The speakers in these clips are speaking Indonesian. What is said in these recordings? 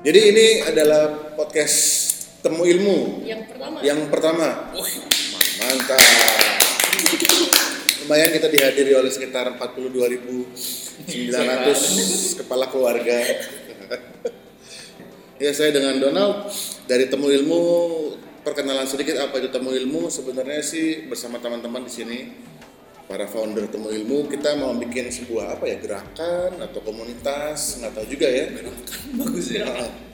Jadi ini adalah podcast Temu Ilmu Yang pertama. yang pertama. Wih, Mantap. Lumayan kita dihadiri oleh sekitar 42.900 kepala keluarga. ya saya dengan Donald dari Temu Ilmu perkenalan sedikit apa itu Temu Ilmu sebenarnya sih bersama teman-teman di sini para founder Temu Ilmu kita mau bikin sebuah apa ya gerakan atau komunitas nggak tahu juga ya bagus ya.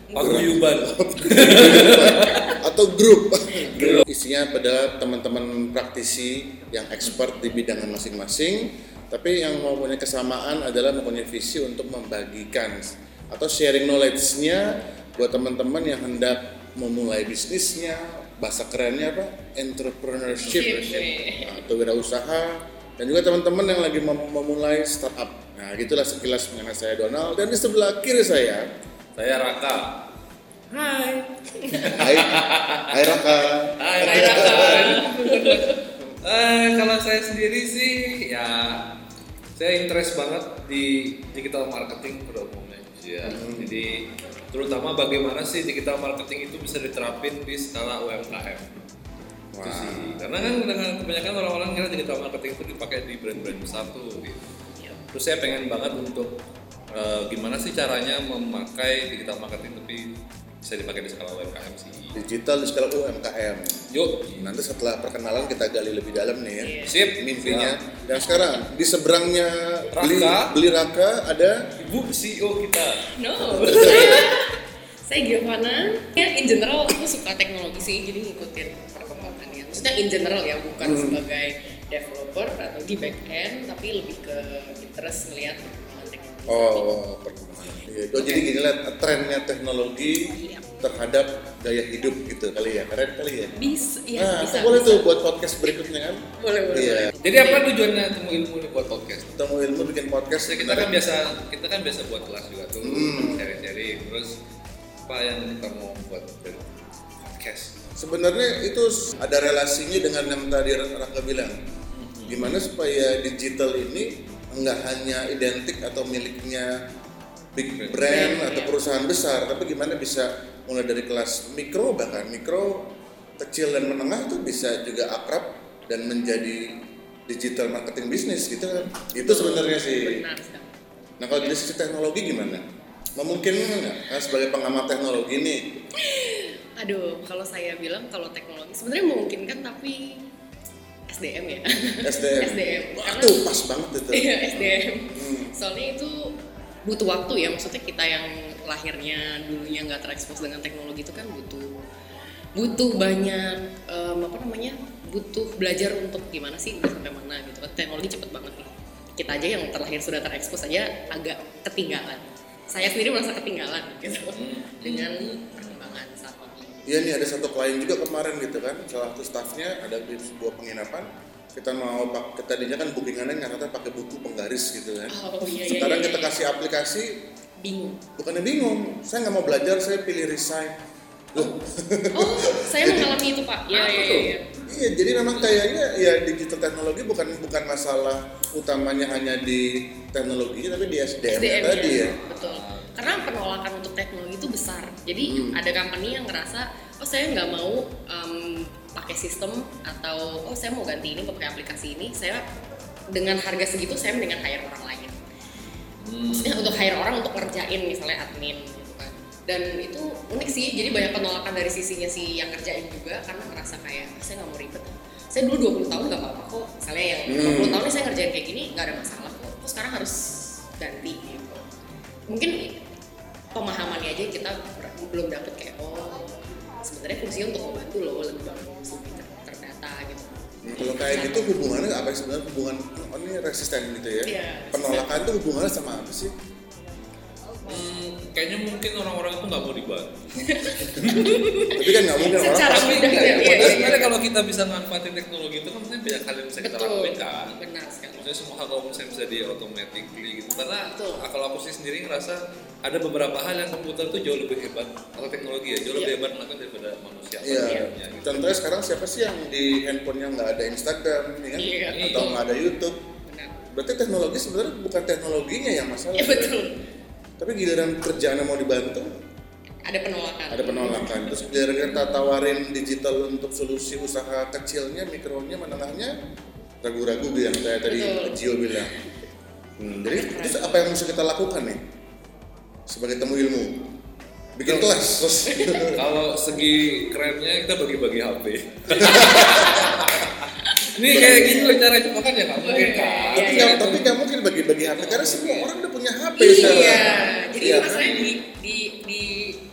Paguyuban. atau grup. Isinya pada teman-teman praktisi yang expert di bidang masing-masing, tapi yang mempunyai kesamaan adalah mempunyai visi untuk membagikan atau sharing knowledge-nya buat teman-teman yang hendak memulai bisnisnya, bahasa kerennya apa? Entrepreneurship Entrepreneurship. atau wirausaha dan juga teman-teman yang lagi mem- memulai startup. Nah, gitulah sekilas mengenai saya Donald dan di sebelah kiri saya Saya Raka. Hai. Hai, Hai Raka. Hai, Hai, Raka. Eh, kalau saya sendiri sih ya saya interest banget di digital marketing pada umumnya. Ya. Jadi terutama bagaimana sih digital marketing itu bisa diterapin di skala UMKM. Itu Wah. sih. Karena kan dengan kebanyakan orang-orang kira digital marketing itu dipakai di brand-brand besar tuh gitu. Terus saya pengen banget untuk eh, gimana sih caranya memakai digital marketing tapi bisa dipakai di skala UMKM sih. Digital di skala UMKM. Yuk, Nanti setelah perkenalan kita gali lebih dalam nih ya. sip Mimpinya. Dan sekarang di seberangnya beli, Raka. beli Raka ada Ibu CEO kita. No. saya, Giovanna. Ya, in general aku suka teknologi sih, jadi ngikutin. Maksudnya in general ya, bukan Hmm. sebagai developer atau di back end, tapi lebih ke interest ngeliat perkembangan teknologi. oh perkembangan. Iya, oh, jadi gini lah trennya teknologi Iya. terhadap gaya hidup gitu kali ya. Keren kali ya. Bisa, ya nah, bisa. boleh bisa. tuh buat podcast berikutnya kan. Boleh, boleh. Iya. boleh. Jadi apa tujuannya temu ilmu nih buat podcast? Temu ilmu bikin podcast. Ya, kita kan biasa kita kan biasa buat kelas juga tuh, Hmm. sharing-sharing. Terus apa yang kita mau buat dari podcast? Sebenarnya itu ada relasinya dengan yang tadi Raka bilang. Gimana supaya digital ini enggak hanya identik atau miliknya big brand Brand, atau iya. perusahaan besar, tapi gimana bisa mulai dari kelas mikro bahkan mikro kecil dan menengah tuh bisa juga akrab dan menjadi digital marketing bisnis gitu kan. Itu sebenarnya sih. Benar. Nah kalau dari sisi teknologi gimana? Memungkinkan nggak? Kan sebagai pengamat teknologi nih, Aduh, kalau saya bilang kalau teknologi sebenarnya memungkinkan tapi SDM ya. SDM. SDM. Wah, Karena- tuh pas banget itu. Iya SDM. Hmm. Soalnya itu butuh waktu ya. Maksudnya kita yang lahirnya dulunya nggak terekspos dengan teknologi itu kan butuh butuh banyak em, apa namanya butuh belajar untuk gimana sih udah sampai mana gitu kan teknologi cepet banget nih kita aja yang terlahir sudah terekspos aja agak ketinggalan saya sendiri merasa ketinggalan gitu dengan saat ini Iya nih ada satu klien juga kemarin gitu kan, salah satu staffnya ada di sebuah penginapan, kita mau pak, kita tadinya kan bookingannya nyata pakai buku penggaris gitu kan. oh iya iya Sekarang iya, kita iya. kasih aplikasi, bingung bukannya bingung, saya nggak mau belajar, saya pilih resign. Loh, oh saya mengalami itu pak iya Apa iya tuh? iya iya jadi memang kayaknya ya digital teknologi bukan bukan masalah utamanya hanya di teknologi tapi di SDM, SDM tadi -nya. ya. betul itu besar. Jadi Hmm. ada company yang ngerasa oh saya nggak mau em, pakai sistem atau oh saya mau ganti ini pakai aplikasi ini. Saya dengan harga segitu saya mendingan hire orang lain. Maksudnya untuk hire orang untuk kerjain misalnya admin gitu kan. Dan itu unik sih jadi banyak penolakan dari sisinya si yang kerjain juga karena ngerasa kayak "Ah, saya nggak mau ribet. Saya dulu 20 tahun nggak apa-apa kok. Misalnya yang Hmm. 20 tahun ini saya ngerjain kayak gini nggak ada masalah kok. Kok sekarang harus ganti gitu. Mungkin pemahamannya aja kita belum dapet kayak oh sebenarnya fungsinya untuk membantu loh lebih bagus lebih ter- gitu Kalau kayak gitu hubungannya apa sih sebenarnya hubungan oh, ini resisten gitu ya? Iya. Penolakan itu hubungannya sama apa sih? Hmm, kayaknya mungkin orang-orang itu nggak mau dibantu. Tapi kan nggak mungkin orang Secara pasti mudah ya. ya. Padahal sebenarnya kalau kita bisa manfaatin teknologi itu kan sebenarnya banyak hal yang bisa kita betul lakuin kan. benar Maksudnya semua hal kalau misalnya bisa di automatically gitu. Karena Betul. kalau aku sih sendiri ngerasa ada beberapa hal yang komputer tuh jauh lebih hebat atau teknologi ya jauh lebih Iya. hebat melakukan daripada manusia. Iya. sebenarnya, gitu. Contohnya sekarang siapa sih yang di handphonenya nggak ada Instagram, ya kan? Iya. Atau nggak ada YouTube? benar Berarti teknologi sebenarnya bukan teknologinya yang masalah. ya betul Tapi giliran kerjaan yang mau dibantu, ada penolakan ada penolakan terus giliran kita tawarin digital untuk solusi usaha kecilnya mikronya menengahnya ragu-ragu yang saya tadi. Gio bilang Hmm, jadi terus apa yang mesti kita lakukan nih sebagai temu ilmu bikin kelas terus Kalau segi kerennya kita bagi-bagi HP. Ini kayak gitu loh cara cuma kan ya nggak mungkin kan. Iya, tapi iya. nggak tapi nggak mungkin bagi-bagi HP karena semua orang udah punya HP iya sekarang. jadi Iya, masalahnya di di di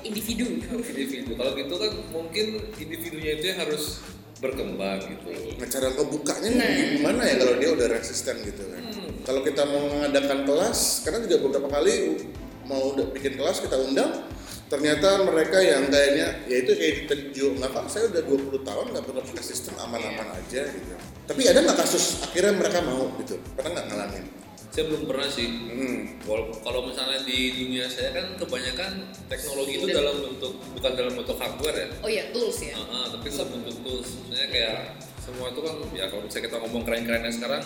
individu Individu. Kalau gitu kan mungkin individunya itu yang harus berkembang gitu. Nah, cara ngebukanya Nah. gimana ya kalau dia udah resisten gitu kan? Kalau kita mau mengadakan kelas, karena juga beberapa kali mau udah bikin kelas kita undang, ternyata mereka yang kayaknya ya itu kayak Jo nggak pak saya udah 20 tahun nggak pernah pakai sistem aman-aman aja gitu. Tapi ada nggak kasus akhirnya mereka mau gitu? Pernah nggak ngalamin? Saya belum pernah sih. Hmm. Kalau misalnya di dunia saya kan kebanyakan teknologi itu dalam bentuk bukan dalam bentuk hardware ya. oh iya tools ya Ah, ah, tapi dalam bentuk tools. Maksudnya kayak semua itu kan ya kalau misalnya kita ngomong keren-kerennya sekarang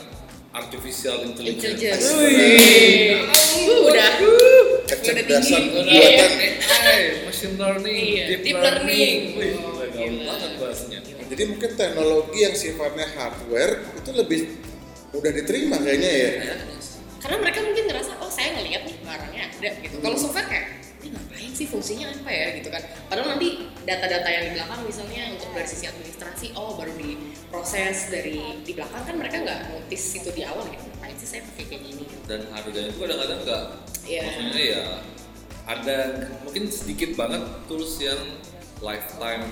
artificial intelligence. intelligence Wih. Uh, udah Kecerdasan tinggi. buatan. AI, machine learning, Iya, deep, deep learning. learning. Wih, Oh, banget. Jadi mungkin teknologi yang sifatnya hardware itu lebih mudah diterima kayaknya ya. Karena mereka mungkin ngerasa oh saya ngelihat nih barangnya ada gitu kalau software kayak ini ngapain sih fungsinya apa ya gitu kan padahal nanti data-data yang di belakang misalnya untuk dari sisi administrasi oh baru diproses dari di belakang kan mereka nggak notice itu di awal gitu ngapain sih saya pakai kayak gini. Dan harganya itu kadang-kadang nggak, Iya. maksudnya ya ada mungkin sedikit banget tools yang lifetime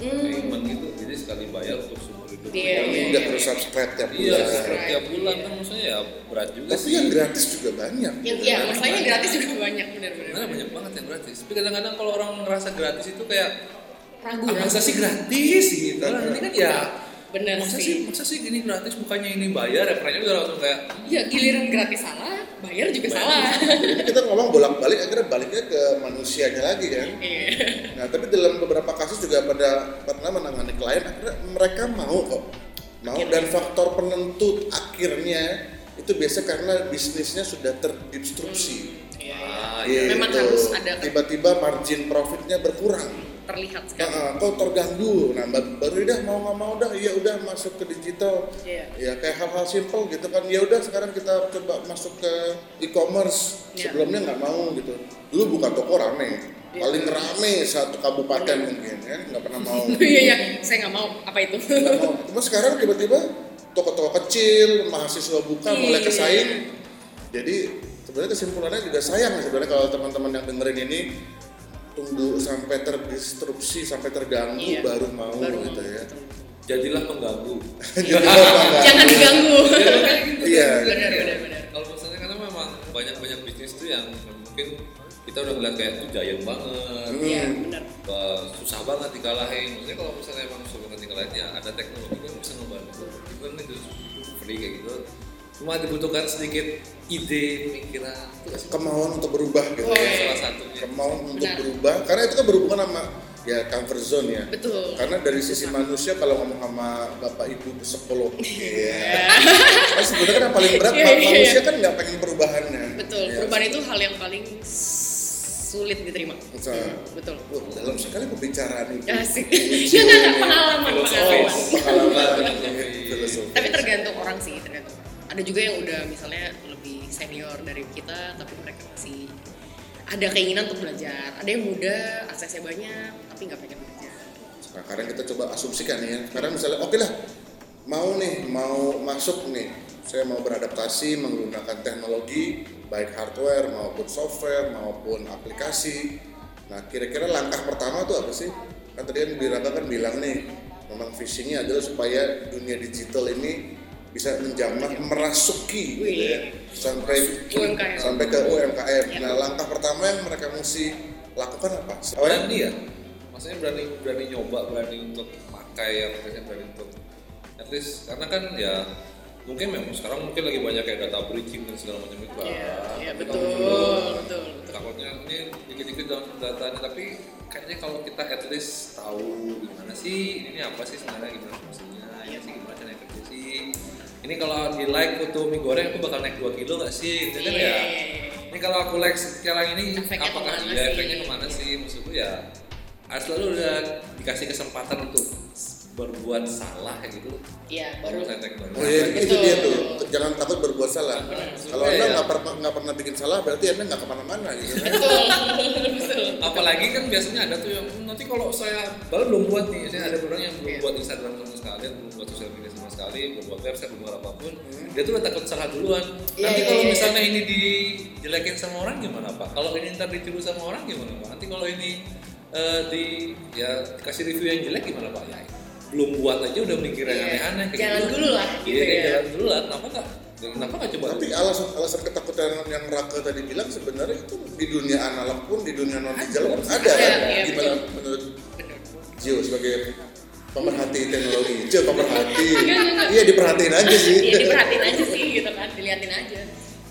payment gitu. Jadi sekali bayar untuk hidup. Iya, Ini iya, nggak iya. perlu subscribe tiap Iya, bulan. setiap tiap bulan kan maksudnya ya berat juga Tapi sih. yang gratis juga banyak. yang ya masalahnya gratis juga banyak benar-benar Karena banyak banget yang gratis. Tapi kadang-kadang kalau orang ngerasa gratis itu kayak ragu ah, masa sih gratis gitu. Nah, ini kan ya bener masa sih sih masa sih gini gratis bukannya ini bayar ya udah langsung kayak ya giliran gratis salah bayar juga Bayar. salah Jadi kita ngomong bolak-balik akhirnya baliknya ke manusianya lagi kan. Iya. Nah tapi dalam beberapa kasus juga pada pernah menangani klien akhirnya mereka mau kok mau dan faktor penentu akhirnya itu biasa karena bisnisnya sudah terdistrupsi. Iya. ah Gitu. ya Memang harus ada- tiba-tiba margin profitnya berkurang. terlihat Nah, sekali ah, kok terganggu. Nah, ba- baru dah mau nggak mau dah, iya udah masuk ke digital. Iya. Ya kayak hal-hal simple gitu kan. Ya udah sekarang kita coba masuk ke e-commerce. Iya. Sebelumnya nggak mau gitu. Dulu buka toko rame. Iya. Paling rame satu kabupaten mungkin ya, nggak pernah mau. iya iya saya nggak mau apa itu Nggak mau. Cuma sekarang tiba-tiba toko-toko kecil, mahasiswa buka mulai Iya. kesaing. Jadi sebenarnya kesimpulannya juga sayang sebenarnya kalau teman-teman yang dengerin ini tunggu sampai terdistrupsi sampai terganggu Iya. baru mau Baru gitu mau. ya. jadilah pengganggu jangan diganggu Iya. benar benar benar kalau misalnya karena memang banyak banyak bisnis tuh yang mungkin kita udah ngeliat kayak itu giant banget Hmm. iya benar Wah, susah banget dikalahin maksudnya kalau misalnya emang susah banget dikalahin ya ada teknologi yang bisa ngebantu itu kan itu free kayak gitu cuma dibutuhkan sedikit ide pemikiran Kemauan untuk berubah gitu. Oh, ya. salah satunya Kemauan untuk Benar. berubah karena itu kan berhubungan sama ya comfort zone ya. betul Karena dari sisi manusia kalau ngomong sama bapak ibu psikolog, iya. kan sebenarnya kan yang paling berat Iya, iya, manusia kan nggak pengen perubahannya. betul Iya. perubahan itu hal yang paling sulit diterima Betul. betul Wah, dalam sekali pembicaraan itu. asik nggak nggak nggak pengalaman pengalaman Pengalaman. Filosofi. tapi tergantung orang sih tergantung ada juga yang udah misalnya lebih senior dari kita tapi mereka masih ada keinginan untuk belajar ada yang muda aksesnya banyak tapi nggak pengen belajar Nah, sekarang kita coba asumsikan ya. Sekarang misalnya oke lah, mau nih, mau masuk nih, saya mau beradaptasi menggunakan teknologi baik hardware maupun software maupun aplikasi. Nah, kira-kira langkah pertama tuh apa sih? Kan tadi kan kan bilang nih, memang visinya adalah supaya dunia digital ini bisa menjamah merasuki gitu ya, sampai UMKM. sampai ke UMKM. Ya. Nah, langkah pertama yang mereka mesti lakukan apa? Awalnya berani ya maksudnya berani berani nyoba berani untuk pakai aplikasi berani untuk at least karena kan ya mungkin memang sekarang mungkin lagi banyak kayak data breaching dan segala macam itu Iya, iya Tapi betul, dulu, betul, betul. takutnya ini dikit-dikit dalam datanya tapi kayaknya kalau kita at least tahu gimana sih ini apa sih sebenarnya gimana fungsinya ini sih gimana cara kerja sih ini kalau di like foto mie goreng aku bakal naik 2 kilo gak sih itu kan ya Iya. ini kalau aku like sekarang ini Efeknya apakah ke mana sih? efeknya ke mana sih maksudku ya harus selalu udah dikasih kesempatan untuk berbuat salah kayak gitu Iya, baru baru Oh iya, itu Betul. dia tuh. Jangan takut berbuat salah. Kalau Iya, anda iya. nggak pernah nggak pernah bikin salah, berarti anda nggak ke mana-mana gitu. apalagi kan biasanya ada tuh yang "Hmm, nanti kalau saya baru belum buat nih saya ada orang yang belum Iya. buat Instagram sama sekali belum buat sosial media sama sekali belum buat website belum buat apa pun Hmm. dia tuh udah takut salah duluan Iya, nanti iya, kalau iya, misalnya ini dijelekin sama orang gimana pak kalau ini ntar ditiru sama orang gimana pak nanti kalau ini eh, di ya kasih review yang jelek gimana pak ya belum buat aja udah mikir yang Iya. aneh-aneh kayak Jalan gitu. dulu lah, gitu iya kayak ya. jalan dulu lah kenapa nggak kenapa nggak coba Tapi alasan alasan ketakutan yang Raka tadi bilang sebenarnya itu di dunia analog pun di dunia non digital pun ada. Ada, kan? iya, Gimana betul. menurut. Gio sebagai pemerhati teknologi? Gio pemerhati. Iya diperhatiin aja sih. Iya diperhatiin aja sih gitu kan, diliatin aja.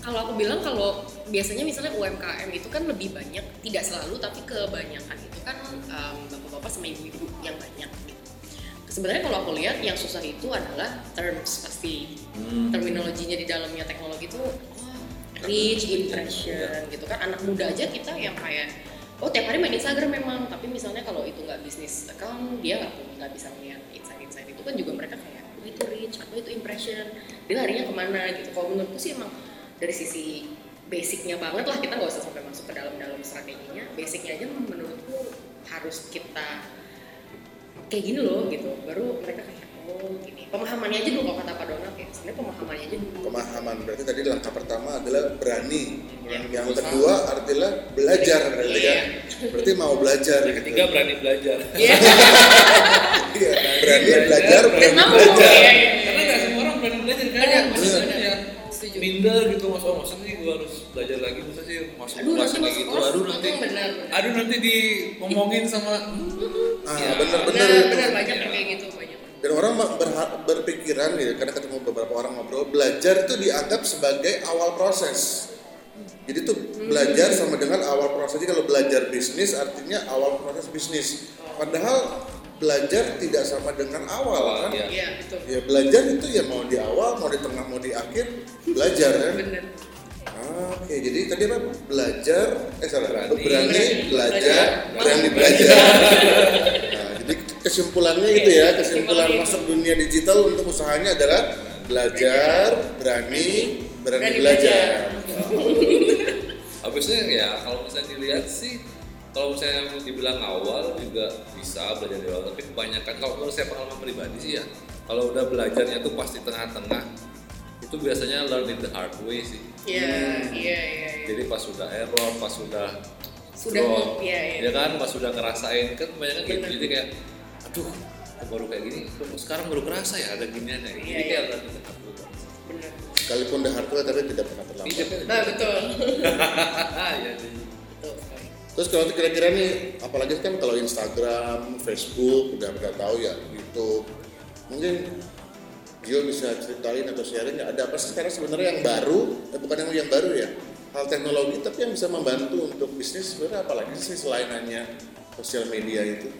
Kalau aku bilang kalau biasanya misalnya UMKM itu kan lebih banyak, tidak selalu tapi kebanyakan itu kan bapak-bapak sama ibu-ibu yang banyak. Gitu. Sebenarnya kalau aku lihat yang susah itu adalah terms pasti. Terminologinya di dalamnya teknologi itu oh, reach, impression gitu kan. Anak muda aja kita yang kayak oh tiap hari main Instagram memang, tapi misalnya kalau itu nggak bisnis account dia nggak nggak bisa melihat insight-insight itu kan juga mereka kayak oh, itu reach atau itu impression? Dia larinya ke mana? gitu. Kalau menurutku sih emang dari sisi basicnya banget lah kita nggak usah sampai masuk ke dalam-dalam strateginya. Basicnya aja menurutku harus kita kayak gini loh gitu baru mereka kayak oh gini pemahamannya aja dulu kalau kata Pak Donat ya sebenarnya pemahamannya aja dulu Pemahaman berarti tadi langkah pertama adalah berani. Iya. Yang kedua artinya belajar berarti Iya. kan. Berarti mau belajar. yang gitu. ketiga berani belajar Iya Iya, berani belajar, berani belajar. ya, ya. karena nggak semua orang berani belajar kan Benar, maksudnya benar. ya Setuju. Minder gitu mas oh maksudnya sih gue harus belajar lagi masa sih masuk Aduh, kelas kayak gitu kelas, aduh nanti benar, benar. aduh nanti di ngomongin sama Ah, Ya, benar-benar benar itu. benar banyak kayak gitu banyak Dan orang berha- berpikiran ya, karena ketemu beberapa orang ngobrol, belajar itu dianggap sebagai awal proses. Jadi tuh belajar sama dengan awal proses. Jadi kalau belajar bisnis artinya awal proses bisnis. Padahal belajar tidak sama dengan awal kan? Iya. iya betul Ya belajar itu ya mau di awal, mau di tengah, mau di akhir, belajar kan? benar Ah, Oke, jadi tadi apa? Belajar, eh salah, Berani. berani, Berani. belajar, Belajar. berani belajar. Nah, jadi kesimpulannya gitu ya, kesimpulan masuk dunia digital untuk usahanya adalah belajar, berani, berani, Berani belajar. habisnya ya kalau misalnya dilihat sih kalau misalnya dibilang awal juga bisa belajar dari awal tapi kebanyakan kalau menurut saya pengalaman pribadi sih ya kalau udah belajarnya tuh pasti tengah-tengah itu biasanya learn in the hard way sih iya iya iya iya. jadi pas sudah error pas sudah Sudah, iya, iya. ya kan pas sudah ngerasain kan kebanyakan gitu Bener. jadi kayak aduh baru kayak gini sekarang baru kerasa ya ada ginian ya Iya, jadi iya. kayak learn in the hard way benar Sekalipun the hardware tapi tidak pernah terlambat. Iya, nah betul Iya, iya. Terus kalau kira-kira nih, apalagi kan kalau Instagram, Facebook, udah udah tahu ya, YouTube, mungkin Gio bisa ceritain atau sharing ada apa sih sekarang sebenarnya yang baru, eh, bukan yang yang baru ya, hal teknologi tapi yang bisa membantu untuk bisnis sebenarnya apalagi sih selain hanya sosial media itu,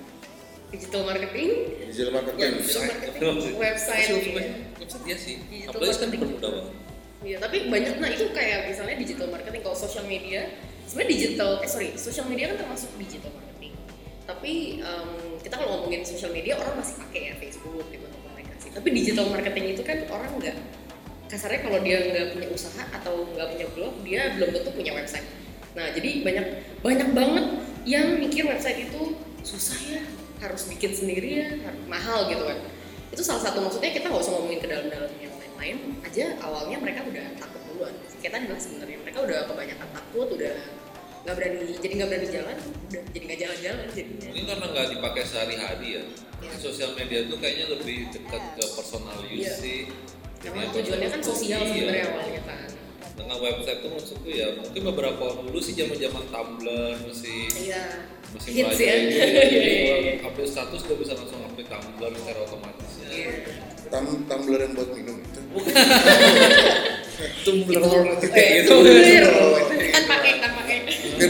digital marketing. Digital ya marketing. digital marketing website Masih iya. website website ya sih. Digital apalagi marketing. dipermudah banget. Iya, tapi banyak nah itu kayak misalnya digital marketing kalau social media sebenarnya digital eh sorry social media kan termasuk digital marketing. Tapi em, kita kalau ngomongin social media orang masih pakai ya Facebook gitu untuk komunikasi tapi digital marketing itu kan orang nggak kasarnya kalau dia nggak punya usaha atau nggak punya blog dia belum tentu punya website. Nah jadi banyak banyak banget yang mikir website itu susah ya harus bikin sendiri ya mahal gitu kan. Itu salah satu maksudnya kita nggak usah ngomongin ke dalam-dalam yang lain-lain aja awalnya mereka udah takut duluan. Tadi bilang sebenarnya mereka udah kebanyakan takut udah nggak berani jadi nggak berani jalan udah jadi nggak jalan-jalan jadinya mungkin karena nggak dipakai sehari-hari ya Iya. sosial media tuh kayaknya lebih dekat ke personal use Iya. sih Memang Jadi tujuannya kan sosial iya. sebenarnya awalnya kan dengan website tuh maksudku ya mungkin beberapa waktu dulu sih zaman zaman Tumblr masih iya masih hits belajar ya gitu. Iya, jadi iya, kalau update status udah bisa langsung update Tumblr secara otomatis ya. Iya. Tam tumbler yang buat minum itu. Tumblr Eh, kayak gitu Tumblr. kan pakai kan pakai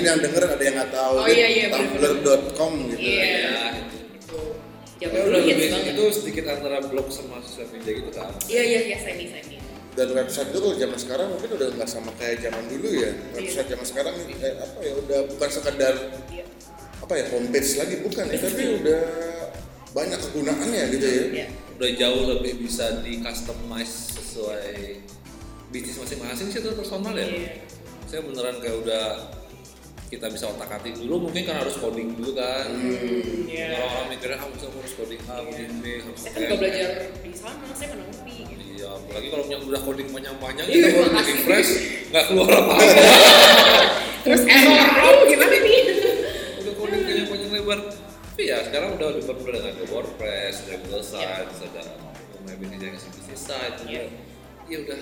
Mungkin yang denger ada yang nggak tahu. Oh, iya, iya, Tumblr.com gitu. Iya. ya Itu. Ya Zaman udah lebih banget. itu sedikit antara blog sama sosial media gitu kan Iya iya iya semi semi. dan website itu kalau zaman sekarang mungkin udah nggak sama kayak zaman dulu ya website zaman sekarang eh, apa ya udah bukan sekedar Iya. apa ya homepage lagi bukan ya tapi udah banyak kegunaannya gitu ya Iya. udah jauh lebih bisa di customize sesuai bisnis masing-masing sih itu personal ya Iya. saya beneran kayak udah kita bisa otak atik dulu mungkin kan harus coding dulu kan. Iya. orang-orang mikirnya ah bisa harus coding A coding B harus Saya kan juga belajar di sana, saya ngerti gitu. iya apalagi kalau yang udah coding panjang-panjang Iya, kita baru makasih. bikin fresh nggak keluar apa-apa. Terus error, gimana nih? udah coding panjang-panjang lebar. Tapi ya sekarang udah dipermudah dengan ada WordPress ada Google Sites ada web design business site Iya. ya udah.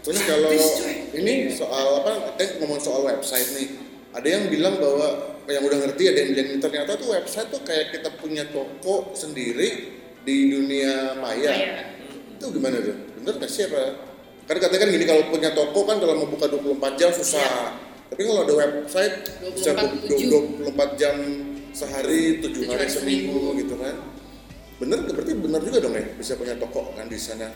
Terus kalau ini soal apa eh ngomong soal website nih ada yang bilang bahwa yang udah ngerti ada yang bilang ternyata tuh website tuh kayak kita punya toko sendiri di dunia maya. Itu gimana tuh? Bener nggak sih apa kan katanya kan gini kalau punya toko kan kalau mau buka 24 jam susah. Tapi kalau ada website bisa 24/7. 24 jam sehari 7 Tujuh. hari hari seminggu gitu kan. Bener berarti bener juga dong ya bisa punya toko kan di sana.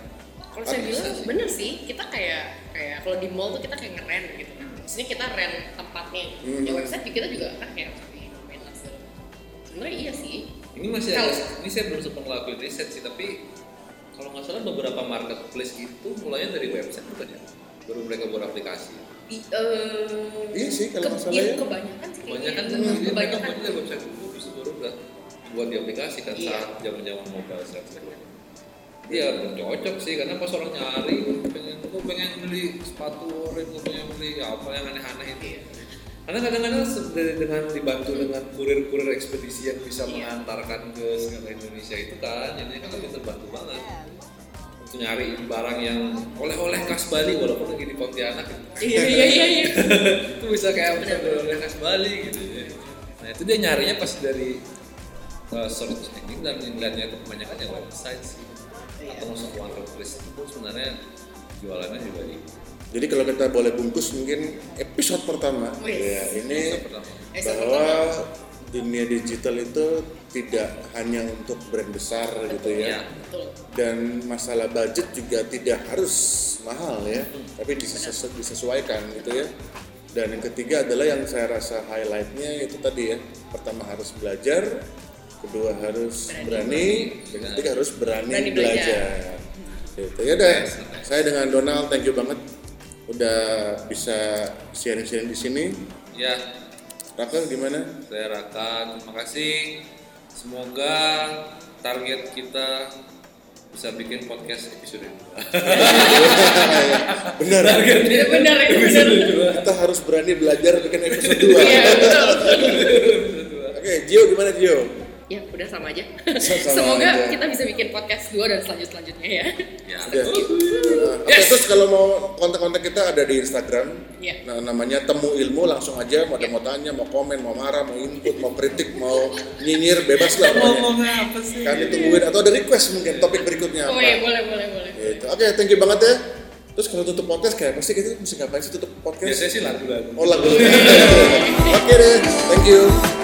Kalau saya bilang bener sih, kita kayak kayak kalau di mall tuh kita kayak ngeren gitu kan. Maksudnya kita rent tempatnya. Hmm. Ya website kita juga kan kayak seperti maintenance. Sebenarnya iya sih. Ini masih Kalau- ada, ini saya belum sempat ngelakuin riset sih, tapi kalau nggak salah beberapa marketplace itu mulainya dari website bukan ya? Baru mereka buat aplikasi. I, eh, Iya sih, kalau ke- nggak salah iya, ya. kebanyakan sih Kebanyakan kan mereka kebanyakan dari website dulu, bisa baru udah buat di aplikasi kan Iya. saat zaman-zaman mobile set Iya, cocok sih karena pas orang nyari pengen gue pengen beli sepatu oren, gue pengen beli apa yang aneh-aneh itu. Iya. Karena kadang-kadang dengan dibantu dengan kurir-kurir ekspedisi yang bisa Iya. mengantarkan ke segala Indonesia itu kan, jadinya kan lebih terbantu banget untuk nyari barang yang oleh-oleh khas Bali walaupun lagi di Pontianak Iya iya iya iya. itu bisa kayak bisa oleh khas Bali gitu ya. Nah itu dia nyarinya pas dari uh, search engine dan inlandnya itu kebanyakan ya website sih atau masuk marketplace itu sebenarnya jualannya juga di Jadi kalau kita boleh bungkus mungkin episode pertama Wih. ya ini episode pertama. Episode bahwa dunia digital itu tidak hanya untuk brand besar gitu Iya. ya. Betul. Dan masalah budget juga tidak harus mahal ya, tapi disesu- disesuaikan gitu ya. Dan yang ketiga adalah yang saya rasa highlightnya itu tadi ya, pertama harus belajar, kedua harus Berani. berani, dan ketiga harus berani, Berani belajar. Gitu ya deh. Saya dengan Donald, thank you banget udah bisa sharing-sharing di sini. ya Raka gimana? saya Raka terima kasih semoga target kita bisa bikin podcast episode 2 Benar. Iya benar ya benar. Kita harus berani belajar bikin episode 2. Iya betul. Oke, Gio gimana Gio? Ya udah sama aja. Sama Semoga aja. kita bisa bikin podcast dua dan selanjut selanjutnya ya. ya Udah. Nah, Oke, terus kalau mau kontak-kontak kita ada di Instagram. Iya. Nah, namanya Temu Ilmu langsung aja mau ada mau tanya, mau komen, mau marah, mau input, mau kritik, mau nyinyir bebas lah pokoknya. ngomongnya apa sih Kami tungguin atau ada request mungkin topik berikutnya Oh apa. iya boleh boleh boleh. Gitu. Oke, thank you banget ya. Terus kalau tutup podcast kayak pasti kita mesti ngapain sih tutup podcast? biasanya sih lagu-lagu Oh lagu. Oke deh, thank you.